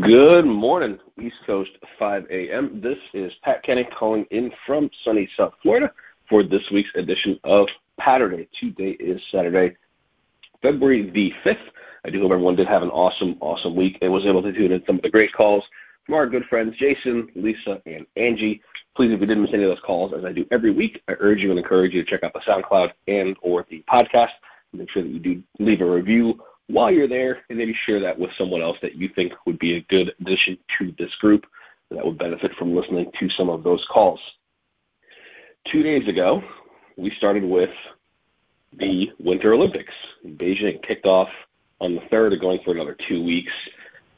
Good morning, East Coast 5 a.m. This is Pat Kenny calling in from sunny South Florida for this week's edition of Patterday. Today is Saturday, February the 5th. I do hope everyone did have an awesome, awesome week and was able to tune in some of the great calls from our good friends Jason, Lisa, and Angie. Please, if you didn't miss any of those calls, as I do every week, I urge you and encourage you to check out the SoundCloud and or the podcast. Make sure that you do leave a review while you're there and maybe share that with someone else that you think would be a good addition to this group that would benefit from listening to some of those calls. Two days ago, we started with the Winter Olympics. Beijing kicked off on the third, and going for another two weeks.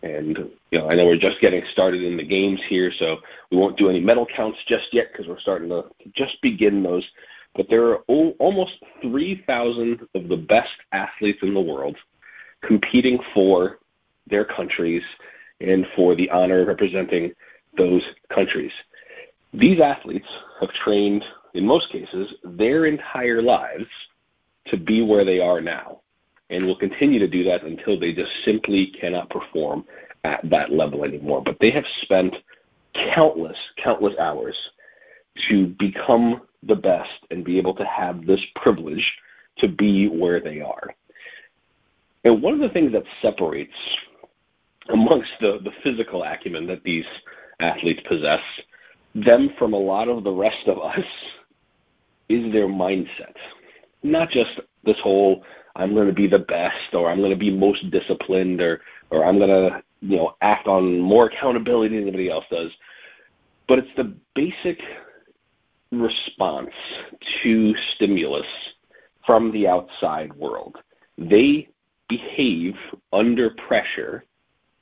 And you know, I know we're just getting started in the games here, so we won't do any medal counts just yet because we're starting to just begin those. But there are almost 3,000 of the best athletes in the world competing for their countries and for the honor of representing those countries. These athletes have trained, in most cases, their entire lives to be where they are now and will continue to do that until they just simply cannot perform at that level anymore. But they have spent countless, countless hours to become the best and be able to have this privilege to be where they are. And one of the things that separates amongst the, the physical acumen that these athletes possess them from a lot of the rest of us is their mindset. Not just this whole I'm going to be the best or I'm going to be most disciplined or or I'm going to, you know, act on more accountability than anybody else does. But it's the basic response to stimulus from the outside world. They behave under pressure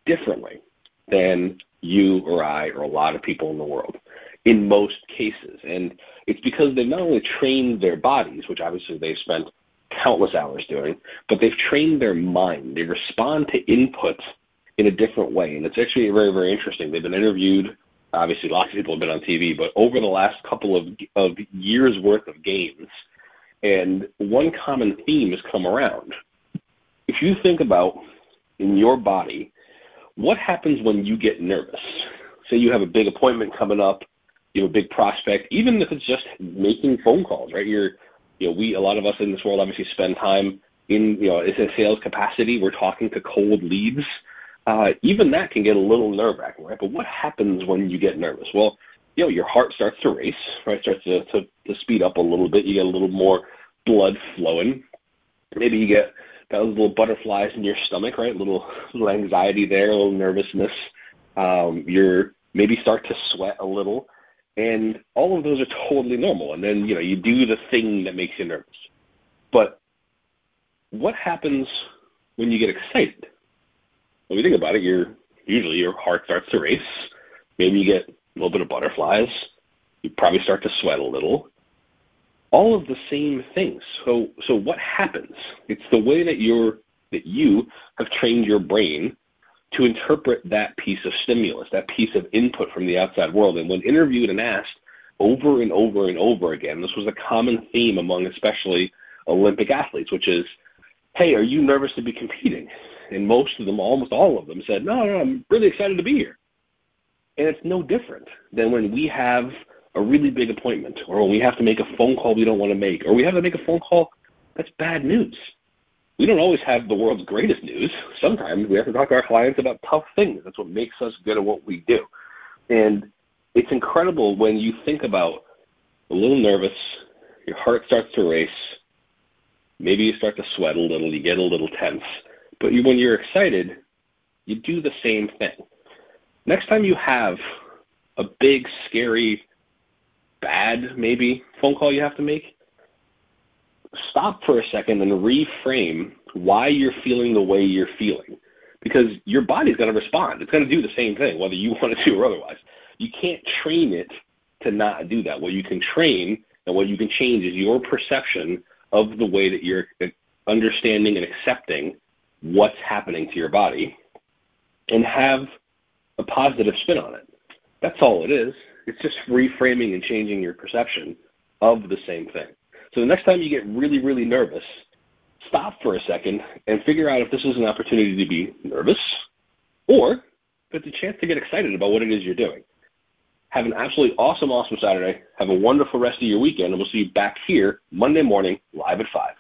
differently than you or I or a lot of people in the world in most cases. And it's because they've not only trained their bodies, which obviously they've spent countless hours doing, but they've trained their mind. They respond to input in a different way. And it's actually very, very interesting. They've been interviewed. Obviously, lots of people have been on TV, but over the last couple of, of years worth of games, and one common theme has come around, if you think about in your body, what happens when you get nervous? Say you have a big appointment coming up, you have a big prospect, even if it's just making phone calls, right? You're, you know, we a lot of us in this world obviously spend time in, you know, it's a sales capacity. We're talking to cold leads. Uh, even that can get a little nerve wracking, right? But what happens when you get nervous? Well, you know, your heart starts to race, right? Starts to, to, to speed up a little bit. You get a little more blood flowing. Maybe you get got little butterflies in your stomach, right? A little, little anxiety there, a little nervousness. Um, you're maybe start to sweat a little, and all of those are totally normal. And then you know you do the thing that makes you nervous. But what happens when you get excited? When you think about it, you're usually your heart starts to race. Maybe you get a little bit of butterflies. You probably start to sweat a little all of the same things. So so what happens? It's the way that you're that you have trained your brain to interpret that piece of stimulus, that piece of input from the outside world. And when interviewed and asked over and over and over again, this was a common theme among especially Olympic athletes, which is, hey, are you nervous to be competing? And most of them, almost all of them, said, no, no, I'm really excited to be here. And it's no different than when we have a really big appointment, or when we have to make a phone call we don't want to make, or we have to make a phone call that's bad news. We don't always have the world's greatest news. Sometimes we have to talk to our clients about tough things. That's what makes us good at what we do. And it's incredible when you think about a little nervous, your heart starts to race, maybe you start to sweat a little, you get a little tense. But you, when you're excited, you do the same thing. Next time you have a big, scary bad maybe phone call you have to make, stop for a second and reframe why you're feeling the way you're feeling. Because your body's going to respond. It's going to do the same thing, whether you want it to or otherwise. You can't train it to not do that. What you can train and what you can change is your perception of the way that you're uh, understanding and accepting what's happening to your body and have a positive spin on it. That's all it is. It's just reframing and changing your perception of the same thing. So the next time you get really, really nervous, stop for a second and figure out if this is an opportunity to be nervous or but it's a chance to get excited about what it is you're doing. Have an absolutely awesome, awesome Saturday. Have a wonderful rest of your weekend, and we'll see you back here Monday morning live at 5.